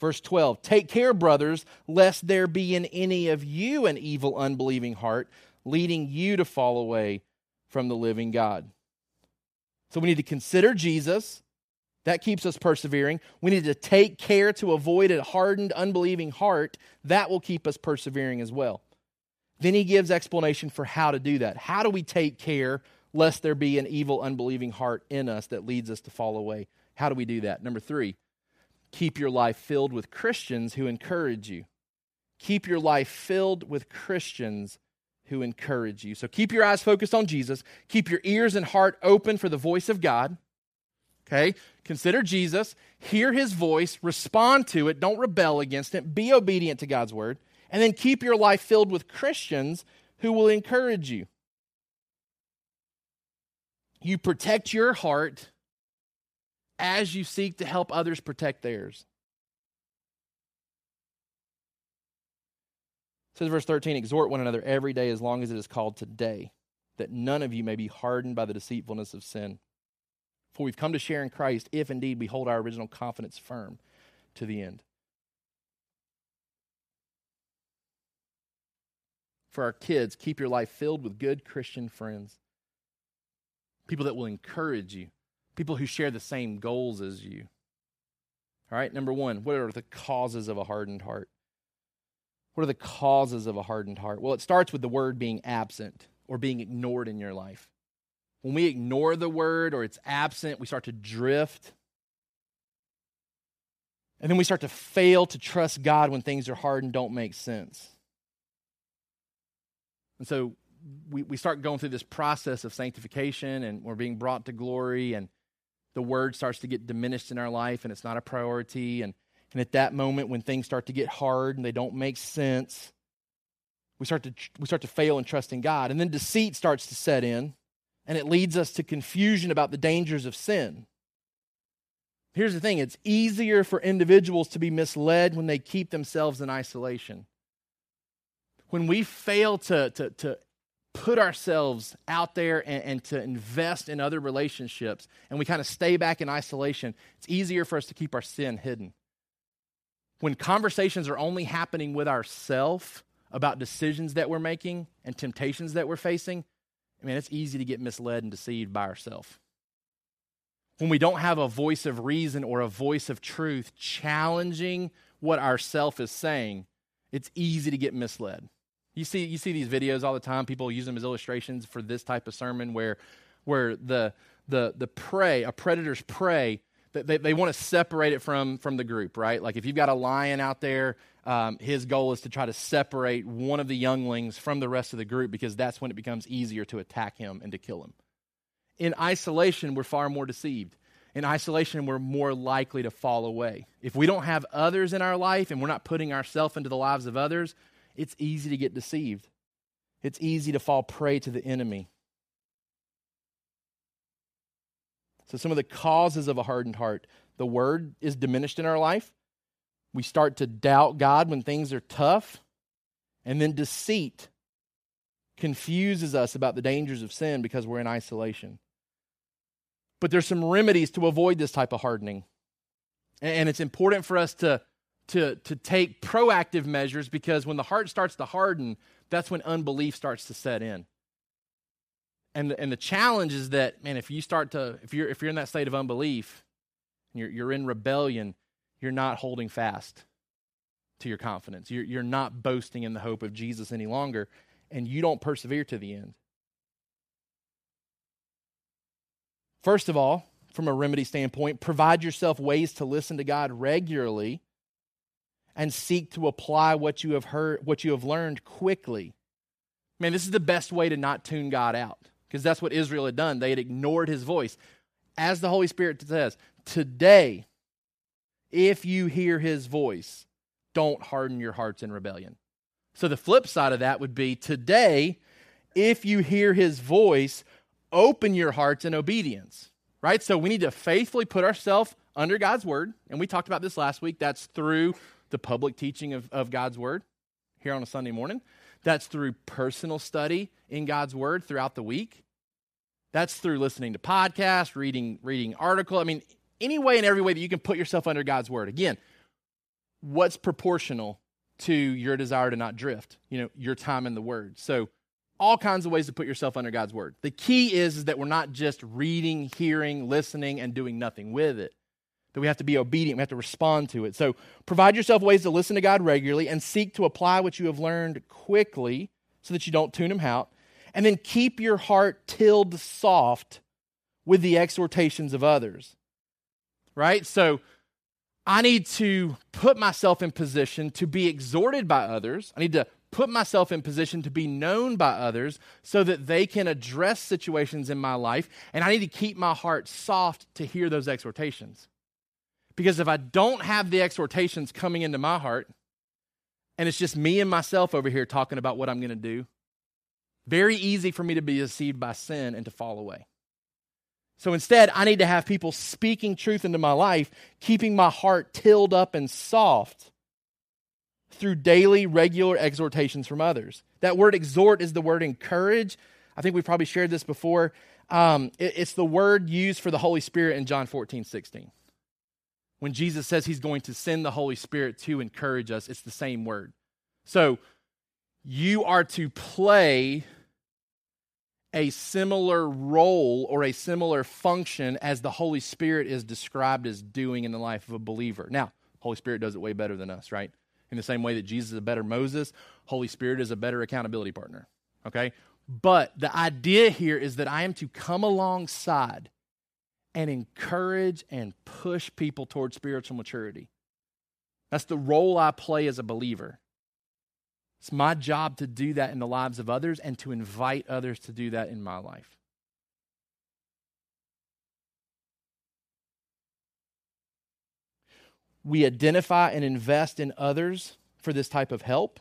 Speaker 2: Verse 12 Take care, brothers, lest there be in any of you an evil, unbelieving heart, leading you to fall away from the living God. So we need to consider Jesus. That keeps us persevering. We need to take care to avoid a hardened, unbelieving heart. That will keep us persevering as well. Then he gives explanation for how to do that. How do we take care lest there be an evil, unbelieving heart in us that leads us to fall away? How do we do that? Number three, keep your life filled with Christians who encourage you. Keep your life filled with Christians who encourage you. So keep your eyes focused on Jesus. Keep your ears and heart open for the voice of God. Okay? Consider Jesus, hear his voice, respond to it, don't rebel against it, be obedient to God's word, and then keep your life filled with Christians who will encourage you. You protect your heart as you seek to help others protect theirs. It says verse 13, exhort one another every day as long as it is called today, that none of you may be hardened by the deceitfulness of sin. For we've come to share in Christ if indeed we hold our original confidence firm to the end. For our kids, keep your life filled with good Christian friends, people that will encourage you, people who share the same goals as you. All right, number one, what are the causes of a hardened heart? What are the causes of a hardened heart? Well, it starts with the word being absent or being ignored in your life. When we ignore the word or it's absent, we start to drift. And then we start to fail to trust God when things are hard and don't make sense. And so we, we start going through this process of sanctification and we're being brought to glory and the word starts to get diminished in our life and it's not a priority. And, and at that moment, when things start to get hard and they don't make sense, we start to, we start to fail in trusting God. And then deceit starts to set in and it leads us to confusion about the dangers of sin. Here's the thing it's easier for individuals to be misled when they keep themselves in isolation. When we fail to, to, to put ourselves out there and, and, to invest in other relationships and we kind of stay back in isolation, it's easier for us to keep our sin hidden. When conversations are only happening with ourselves about decisions that we're making and temptations that we're facing, I mean, it's easy to get misled and deceived by ourselves. When we don't have a voice of reason or a voice of truth challenging what ourself is saying, it's easy to get misled. You see, you see these videos all the time. People use them as illustrations for this type of sermon where, where the, the, the prey, a predator's prey, they, they want to separate it from, from the group, right? Like if you've got a lion out there um, his goal is to try to separate one of the younglings from the rest of the group because that's when it becomes easier to attack him and to kill him. In isolation, we're far more deceived. In isolation, we're more likely to fall away. If we don't have others in our life and we're not putting ourselves into the lives of others, it's easy to get deceived. It's easy to fall prey to the enemy. So, some of the causes of a hardened heart the word is diminished in our life. We start to doubt God when things are tough. And then deceit confuses us about the dangers of sin because we're in isolation. But there's some remedies to avoid this type of hardening. And it's important for us to, to, to take proactive measures because when the heart starts to harden, that's when unbelief starts to set in. And the, and the challenge is that, man, if you start to, if you're, if you're in that state of unbelief, you're, you're in rebellion, you're not holding fast to your confidence. You're, you're not boasting in the hope of Jesus any longer, and you don't persevere to the end. First of all, from a remedy standpoint, provide yourself ways to listen to God regularly and seek to apply what you have heard, what you have learned quickly. Man, this is the best way to not tune God out because that's what Israel had done. They had ignored his voice. As the Holy Spirit says, today if you hear his voice, don't harden your hearts in rebellion. So the flip side of that would be today, if you hear his voice, open your hearts in obedience, right? So we need to faithfully put ourselves under God's word. And we talked about this last week. That's through the public teaching of, of God's word here on a Sunday morning. That's through personal study in God's Word throughout the week. That's through listening to podcasts, reading, reading article. I mean, any way and every way that you can put yourself under God's Word. Again, what's proportional to your desire to not drift? You know, your time in the Word. So all kinds of ways to put yourself under God's word. The key is, is that we're not just reading, hearing, listening, and doing nothing with it. That we have to be obedient, we have to respond to it. So provide yourself ways to listen to God regularly and seek to apply what you have learned quickly so that you don't tune them out. And then keep your heart tilled soft with the exhortations of others. Right? So I need to put myself in position to be exhorted by others. I need to put myself in position to be known by others so that they can address situations in my life. And I need to keep my heart soft to hear those exhortations. Because if I don't have the exhortations coming into my heart, and it's just me and myself over here talking about what I'm going to do, very easy for me to be deceived by sin and to fall away. So instead, I need to have people speaking truth into my life, keeping my heart tilled up and soft through daily, regular exhortations from others. That word exhort is the word encourage. I think we've probably shared this before. Um, it, it's the word used for the Holy Spirit in John 14, 16. When Jesus says he's going to send the Holy Spirit to encourage us, it's the same word. So you are to play a similar role or a similar function as the Holy Spirit is described as doing in the life of a believer. Now, Holy Spirit does it way better than us, right? In the same way that Jesus is a better Moses, Holy Spirit is a better accountability partner. Okay? But the idea here is that I am to come alongside and encourage and push people towards spiritual maturity. That's the role I play as a believer. It's my job to do that in the lives of others and to invite others to do that in my life. we identify and invest in others for this type of help.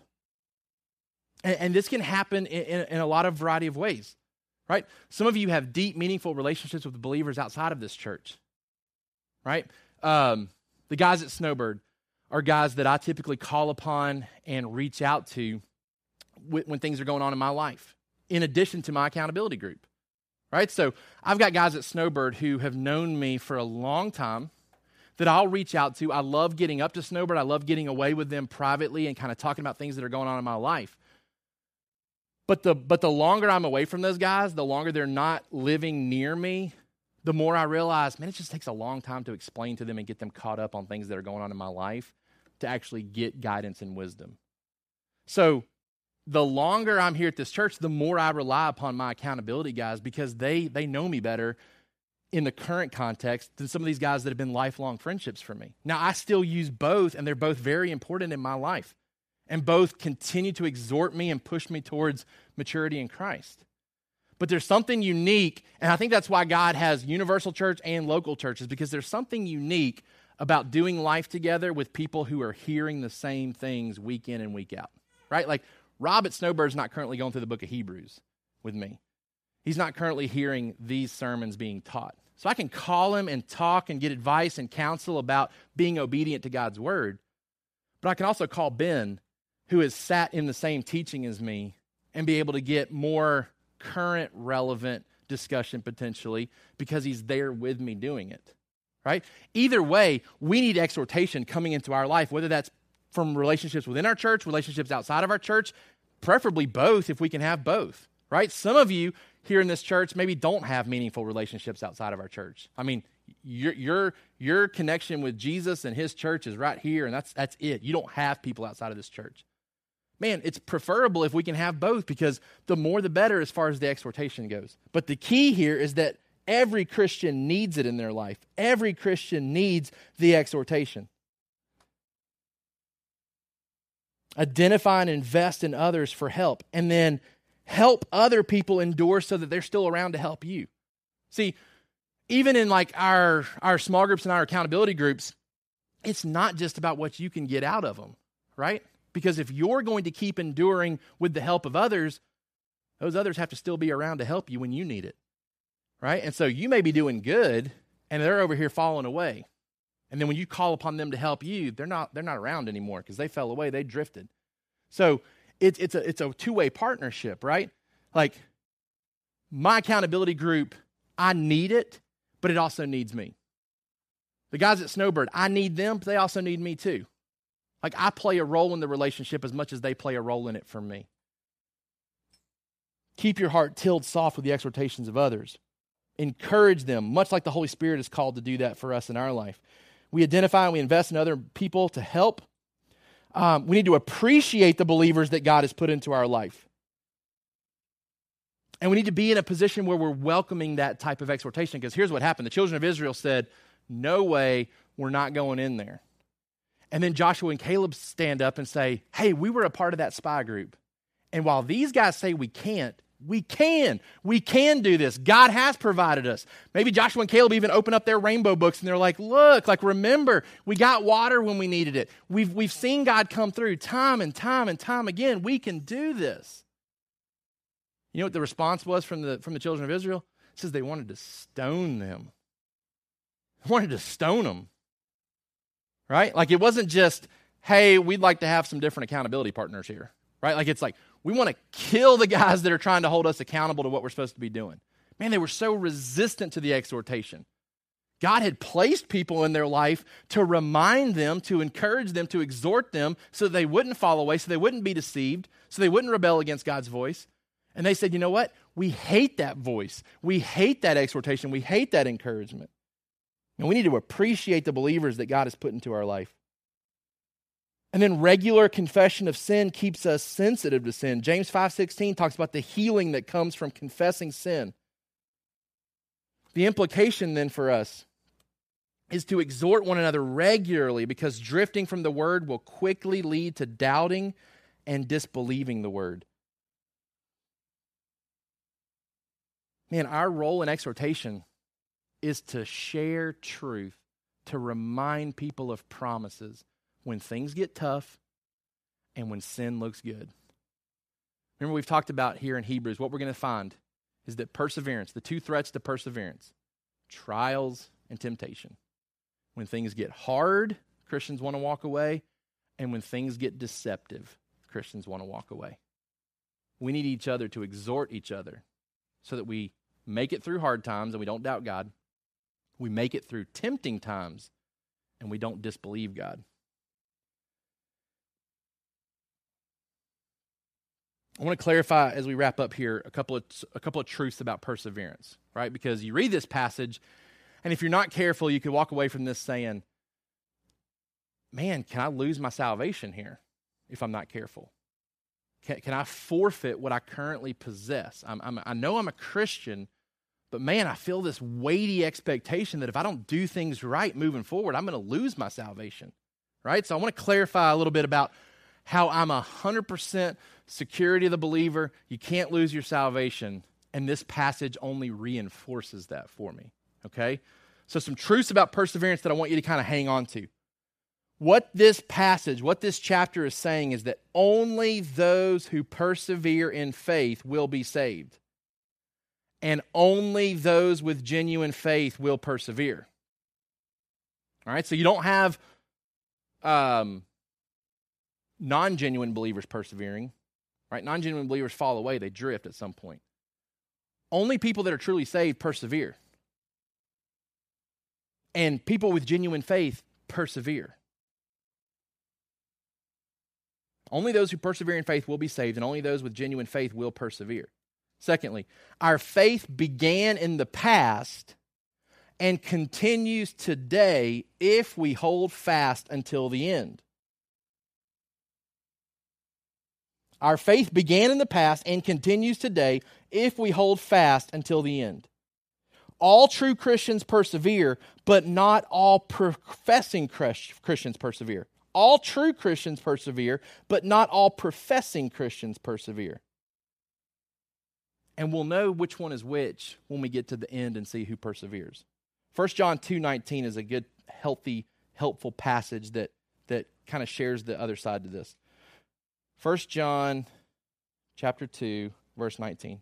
Speaker 2: And, and this can happen in, in, in, a lot of variety of ways, right? Some of you have deep, meaningful relationships with believers outside of this church, right? Um, the guys at Snowbird are guys that I typically call upon and reach out to when things are going on in my life, in addition to my accountability group, right? So I've got guys at Snowbird who have known me for a long time that I'll reach out to. I love getting up to Snowbird. I love getting away with them privately and kind of talking about things that are going on in my life. But the but the longer I'm away from those guys, the longer they're not living near me, the more I realize, man, it just takes a long time to explain to them and get them caught up on things that are going on in my life to actually get guidance and wisdom. So the longer I'm here at this church, the more I rely upon my accountability guys because they they know me better in the current context than some of these guys that have been lifelong friendships for me. Now, I still use both, and they're both very important in my life. And both continue to exhort me and push me towards maturity in Christ. But there's something unique, and I think that's why God has universal church and local churches, because there's something unique about doing life together with people who are hearing the same things week in and week out. Right? Like Rob at Snowbird's not currently going through the book of Hebrews with me. He's not currently hearing these sermons being taught. So I can call him and talk and get advice and counsel about being obedient to God's word. But I can also call Ben, who has sat in the same teaching as me, and be able to get more current, relevant discussion potentially because he's there with me doing it. Right? Either way, we need exhortation coming into our life, whether that's from relationships within our church, relationships outside of our church, preferably both if we can have both. Right? Some of you, here in this church maybe don't have meaningful relationships outside of our church. I mean, your your your connection with Jesus and his church is right here and that's that's it. You don't have people outside of this church. Man, it's preferable if we can have both because the more the better as far as the exhortation goes. But the key here is that every Christian needs it in their life. Every Christian needs the exhortation. Identify and invest in others for help. And then help other people endure so that they're still around to help you. See, even in like our our small groups and our accountability groups, it's not just about what you can get out of them, right? Because if you're going to keep enduring with the help of others, those others have to still be around to help you when you need it. Right? And so you may be doing good and they're over here falling away. And then when you call upon them to help you, they're not they're not around anymore because they fell away, they drifted. So it, it's a, it's a two way partnership, right? Like, my accountability group, I need it, but it also needs me. The guys at Snowbird, I need them, but they also need me too. Like, I play a role in the relationship as much as they play a role in it for me. Keep your heart tilled soft with the exhortations of others. Encourage them, much like the Holy Spirit is called to do that for us in our life. We identify and we invest in other people to help. Um, we need to appreciate the believers that God has put into our life. And we need to be in a position where we're welcoming that type of exhortation. Because here's what happened the children of Israel said, No way, we're not going in there. And then Joshua and Caleb stand up and say, Hey, we were a part of that spy group. And while these guys say we can't, we can. We can do this. God has provided us. Maybe Joshua and Caleb even open up their rainbow books and they're like, look, like remember, we got water when we needed it. We've, we've seen God come through time and time and time again. We can do this. You know what the response was from the, from the children of Israel? It says they wanted to stone them. They wanted to stone them. Right? Like it wasn't just, hey, we'd like to have some different accountability partners here. Right? Like it's like, we want to kill the guys that are trying to hold us accountable to what we're supposed to be doing. Man, they were so resistant to the exhortation. God had placed people in their life to remind them, to encourage them, to exhort them so they wouldn't fall away, so they wouldn't be deceived, so they wouldn't rebel against God's voice. And they said, you know what? We hate that voice. We hate that exhortation. We hate that encouragement. And we need to appreciate the believers that God has put into our life. And then regular confession of sin keeps us sensitive to sin. James 5:16 talks about the healing that comes from confessing sin. The implication then for us is to exhort one another regularly because drifting from the word will quickly lead to doubting and disbelieving the word. Man, our role in exhortation is to share truth, to remind people of promises when things get tough and when sin looks good. Remember, we've talked about here in Hebrews, what we're going to find is that perseverance, the two threats to perseverance, trials and temptation. When things get hard, Christians want to walk away. And when things get deceptive, Christians want to walk away. We need each other to exhort each other so that we make it through hard times and we don't doubt God. We make it through tempting times and we don't disbelieve God. I want to clarify as we wrap up here a couple of a couple of truths about perseverance, right? Because you read this passage, and if you're not careful, you could walk away from this saying, "Man, can I lose my salvation here if I'm not careful? Can, can I forfeit what I currently possess? I'm, I'm, I know I'm a Christian, but man, I feel this weighty expectation that if I don't do things right moving forward, I'm going to lose my salvation, right? So I want to clarify a little bit about how I'm 100% security of the believer. You can't lose your salvation. And this passage only reinforces that for me. Okay? So, some truths about perseverance that I want you to kind of hang on to. What this passage, what this chapter is saying is that only those who persevere in faith will be saved. And only those with genuine faith will persevere. All right? So, you don't have um, non genuine believers persevering, right? Non genuine believers fall away, they drift at some point. Only people that are truly saved persevere. And people with genuine faith persevere. Only those who persevere in faith will be saved, and only those with genuine faith will persevere. Secondly, our faith began in the past and continues today if we hold fast until the end. Our faith began in the past and continues today if we hold fast until the end. All true Christians persevere, but not all professing Christians persevere. All true Christians persevere, but not all professing Christians persevere. And we'll know which one is which when we get to the end and see who perseveres. 1 John 2:19 is a good healthy helpful passage that that kind of shares the other side to this. 1 John chapter 2 verse 19.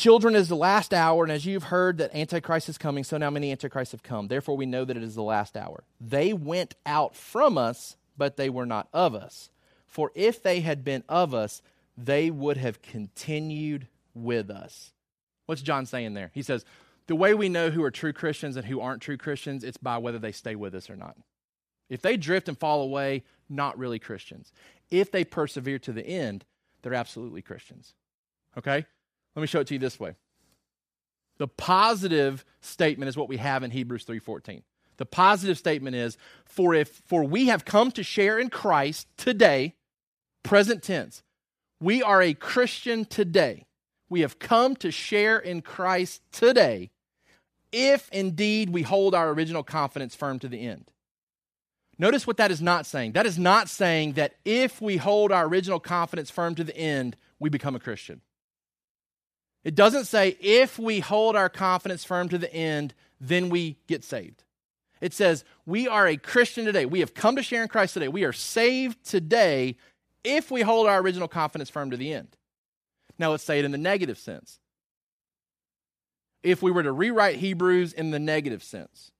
Speaker 2: Children, is the last hour, and as you've heard that Antichrist is coming, so now many Antichrists have come. Therefore, we know that it is the last hour. They went out from us, but they were not of us. For if they had been of us, they would have continued with us. What's John saying there? He says, the way we know who are true Christians and who aren't true Christians, it's by whether they stay with us or not. If they drift and fall away, not really Christians. If they persevere to the end, they're absolutely Christians. Okay? Let me show it to you this way. The positive statement is what we have in Hebrews 3:14. The positive statement is for if for we have come to share in Christ today, present tense. We are a Christian today. We have come to share in Christ today if indeed we hold our original confidence firm to the end. Notice what that is not saying. That is not saying that if we hold our original confidence firm to the end, we become a Christian. It doesn't say if we hold our confidence firm to the end, then we get saved. It says we are a Christian today. We have come to share in Christ today. We are saved today if we hold our original confidence firm to the end. Now let's say it in the negative sense if we were to rewrite Hebrews in the negative sense,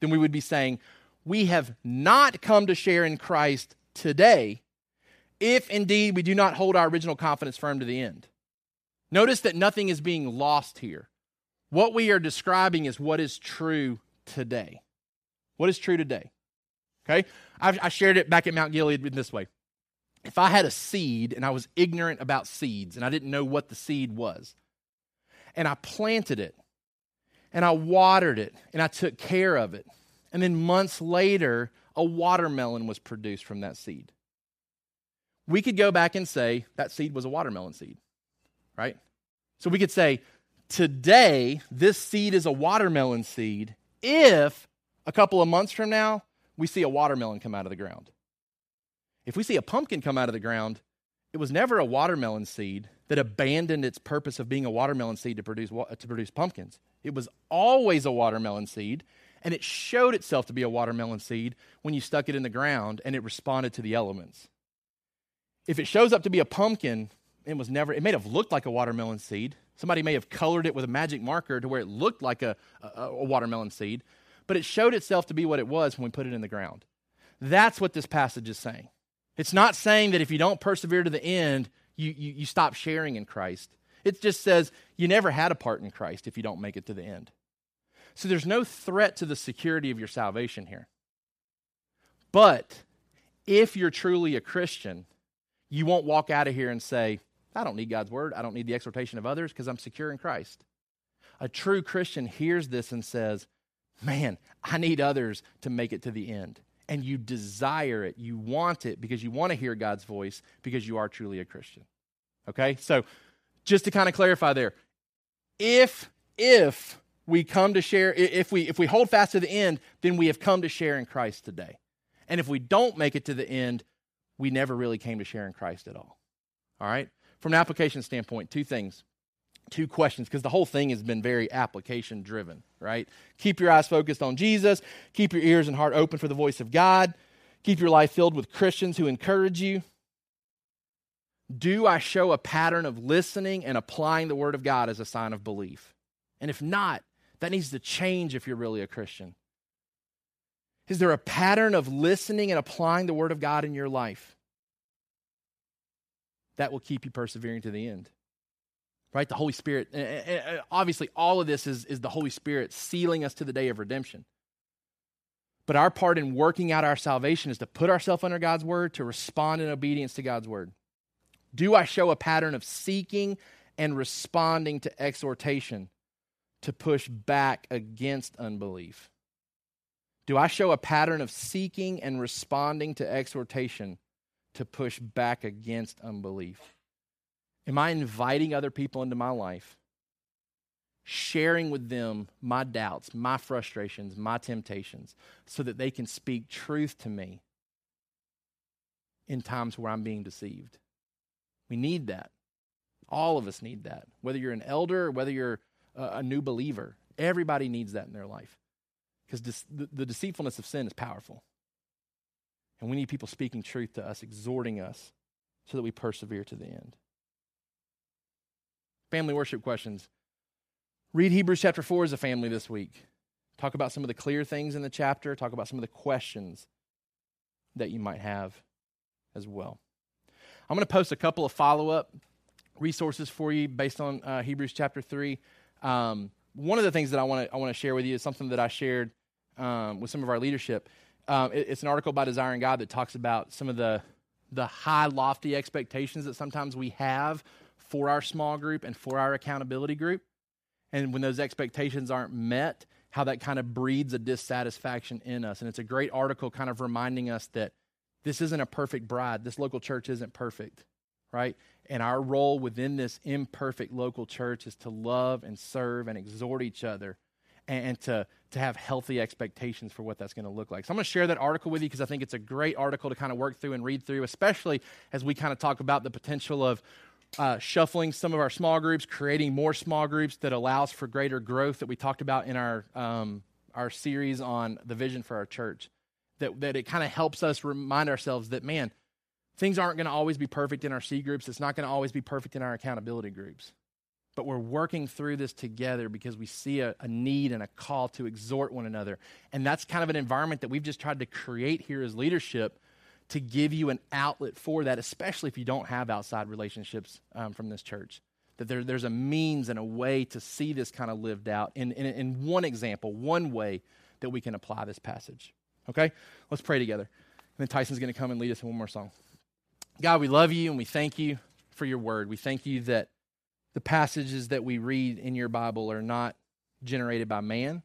Speaker 2: then we would be saying, We have not come to share in Christ today, if indeed we do not hold our original confidence firm to the end. Notice that nothing is being lost here. What we are describing is what is true today. What is true today? Okay? I've, I shared it back at Mount Gilead in this way. If I had a seed and I was ignorant about seeds and I didn't know what the seed was, and I planted it and I watered it and I took care of it. And then months later, a watermelon was produced from that seed. We could go back and say that seed was a watermelon seed, right? So we could say, today, this seed is a watermelon seed if a couple of months from now, we see a watermelon come out of the ground. If we see a pumpkin come out of the ground, it was never a watermelon seed that abandoned its purpose of being a watermelon seed to produce, to produce pumpkins. It was always a watermelon seed, and it showed itself to be a watermelon seed when you stuck it in the ground and it responded to the elements. If it shows up to be a pumpkin, it was never, it may have looked like a watermelon seed. Somebody may have colored it with a magic marker to where it looked like a, a, a watermelon seed, but it showed itself to be what it was when we put it in the ground. That's what this passage is saying. It's not saying that if you don't persevere to the end, you, you, you stop sharing in Christ. It just says you never had a part in Christ if you don't make it to the end. So there's no threat to the security of your salvation here. But if you're truly a Christian, you won't walk out of here and say, I don't need God's word. I don't need the exhortation of others because I'm secure in Christ. A true Christian hears this and says, Man, I need others to make it to the end and you desire it. You want it because you want to hear God's voice because you are truly a Christian. Okay? So, just to kind of clarify there, if if we come to share if we if we hold fast to the end, then we have come to share in Christ today. And if we don't make it to the end, we never really came to share in Christ at all. All right? From an application standpoint, two things two questions because the whole thing has been very application driven, right? Keep your eyes focused on Jesus, keep your ears and heart open for the voice of God, keep your life filled with Christians who encourage you. Do I show a pattern of listening and applying the Word of God as a sign of belief? And if not, that needs to change if you're really a Christian. Is there a pattern of listening and applying the Word of God in your life? That will keep you persevering to the end right? The Holy Spirit. Obviously, all of this is, is the Holy Spirit sealing us to the day of redemption. But our part in working out our salvation is to put ourselves under God's word, to respond in obedience to God's word. Do I show a pattern of seeking and responding to exhortation to push back against unbelief? Do I show a pattern of seeking and responding to exhortation to push back against unbelief? Am I inviting other people into my life, sharing with them my doubts, my frustrations, my temptations, so that they can speak truth to me in times where I'm being deceived? We need that. All of us need that. Whether you're an elder or whether you're a, new believer, everybody needs that in their life. Because the, the deceitfulness of sin is powerful. And we need people speaking truth to us, exhorting us so that we persevere to the end family worship questions. read Hebrews chapter 4 as a family this week. Talk about some of the clear things in the chapter, talk about some of the questions that you might have as well. I'm going to post a couple of follow up resources for you based on uh, Hebrews chapter 3. Um, one of the things that I want to I want to share with you is something that I shared um, with some of our leadership. Um, it, it's an article by Desiring God that talks about some of the the high, lofty expectations that sometimes we have for our small group and for our accountability group. And when those expectations aren't met, how that kind of breeds a dissatisfaction in us. And it's a great article kind of reminding us that this isn't a perfect bride. This local church isn't perfect, right? And our role within this imperfect local church is to love and serve and exhort each other and, to, to have healthy expectations for what that's going to look like. So I'm going to share that article with you because I think it's a great article to kind of work through and read through, especially as we kind of talk about the potential of uh, shuffling some of our small groups, creating more small groups that allows for greater growth that we talked about in our um, our series on the vision for our church. That that it kind of helps us remind ourselves that man, things aren't going to always be perfect in our C groups. It's not going to always be perfect in our accountability groups. But we're working through this together because we see a, a need and a call to exhort one another. And that's kind of an environment that we've just tried to create here as leadership to give you an outlet for that, especially if you don't have outside relationships um, from this church. That there, there's a means and a way to see this kind of lived out in, in, in one example, one way that we can apply this passage. Okay? Let's pray together. And then Tyson's going to come and lead us in one more song. God, we love you and we thank you for your word. We thank you that the passages that we read in your Bible are not generated by man,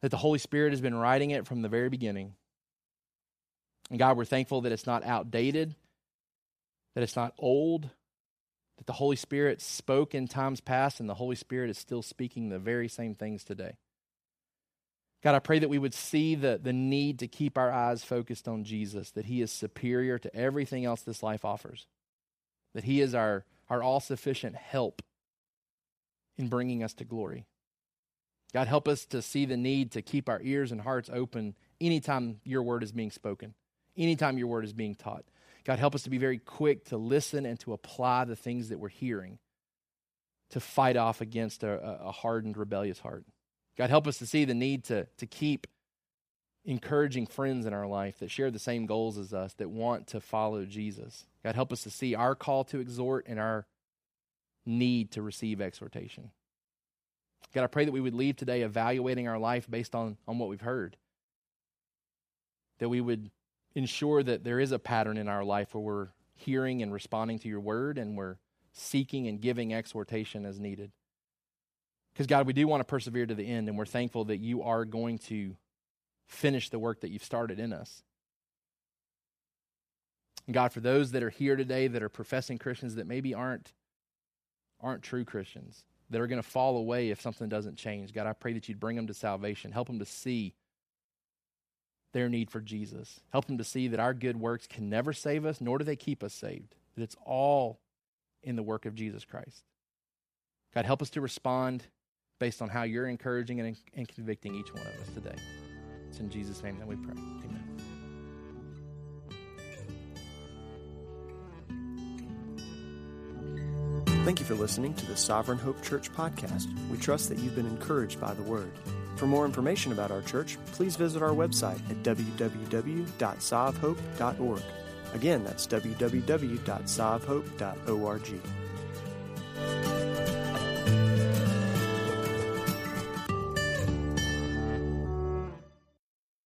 Speaker 2: that the Holy Spirit has been writing it from the very beginning and God, we're thankful that it's not outdated, that it's not old, that the Holy Spirit spoke in times past and the Holy Spirit is still speaking the very same things today. God, I pray that we would see the, the need to keep our eyes focused on Jesus, that He is superior to everything else this life offers, that He is our, our all sufficient help in bringing us to glory. God, help us to see the need to keep our ears and hearts open anytime your word is being spoken anytime your word is being taught. God, help us to be very quick to listen and to apply the things that we're hearing to fight off against a, a hardened, rebellious heart. God, help us to see the need to, to keep encouraging friends in our life that share the same goals as us, that want to follow Jesus. God, help us to see our call to exhort and our need to receive exhortation. God, I pray that we would leave today evaluating our life based on, on what we've heard. That we would ensure that there is a pattern in our life where we're hearing and responding to your word and we're seeking and giving exhortation as needed. Because, God, we do want to persevere to the end, and we're thankful that you are going to finish the work that you've started in us. And God, for those that are here today that are professing Christians that maybe aren't, aren't true Christians, that are going to fall away if something doesn't change, God, I pray that you'd bring them to salvation, help them to see their need for Jesus. Help them to see that our good works can never save us, nor do they keep us saved, that it's all in the work of Jesus Christ. God, help us to respond based on how you're encouraging and, and convicting each one of us today. It's in Jesus' name that we pray. Amen.
Speaker 1: Thank you for listening to the Sovereign Hope Church podcast. We trust that you've been encouraged by the word. For more information about our church, please visit our website at www.sovhope.org. Again, that's www.sovhope.org.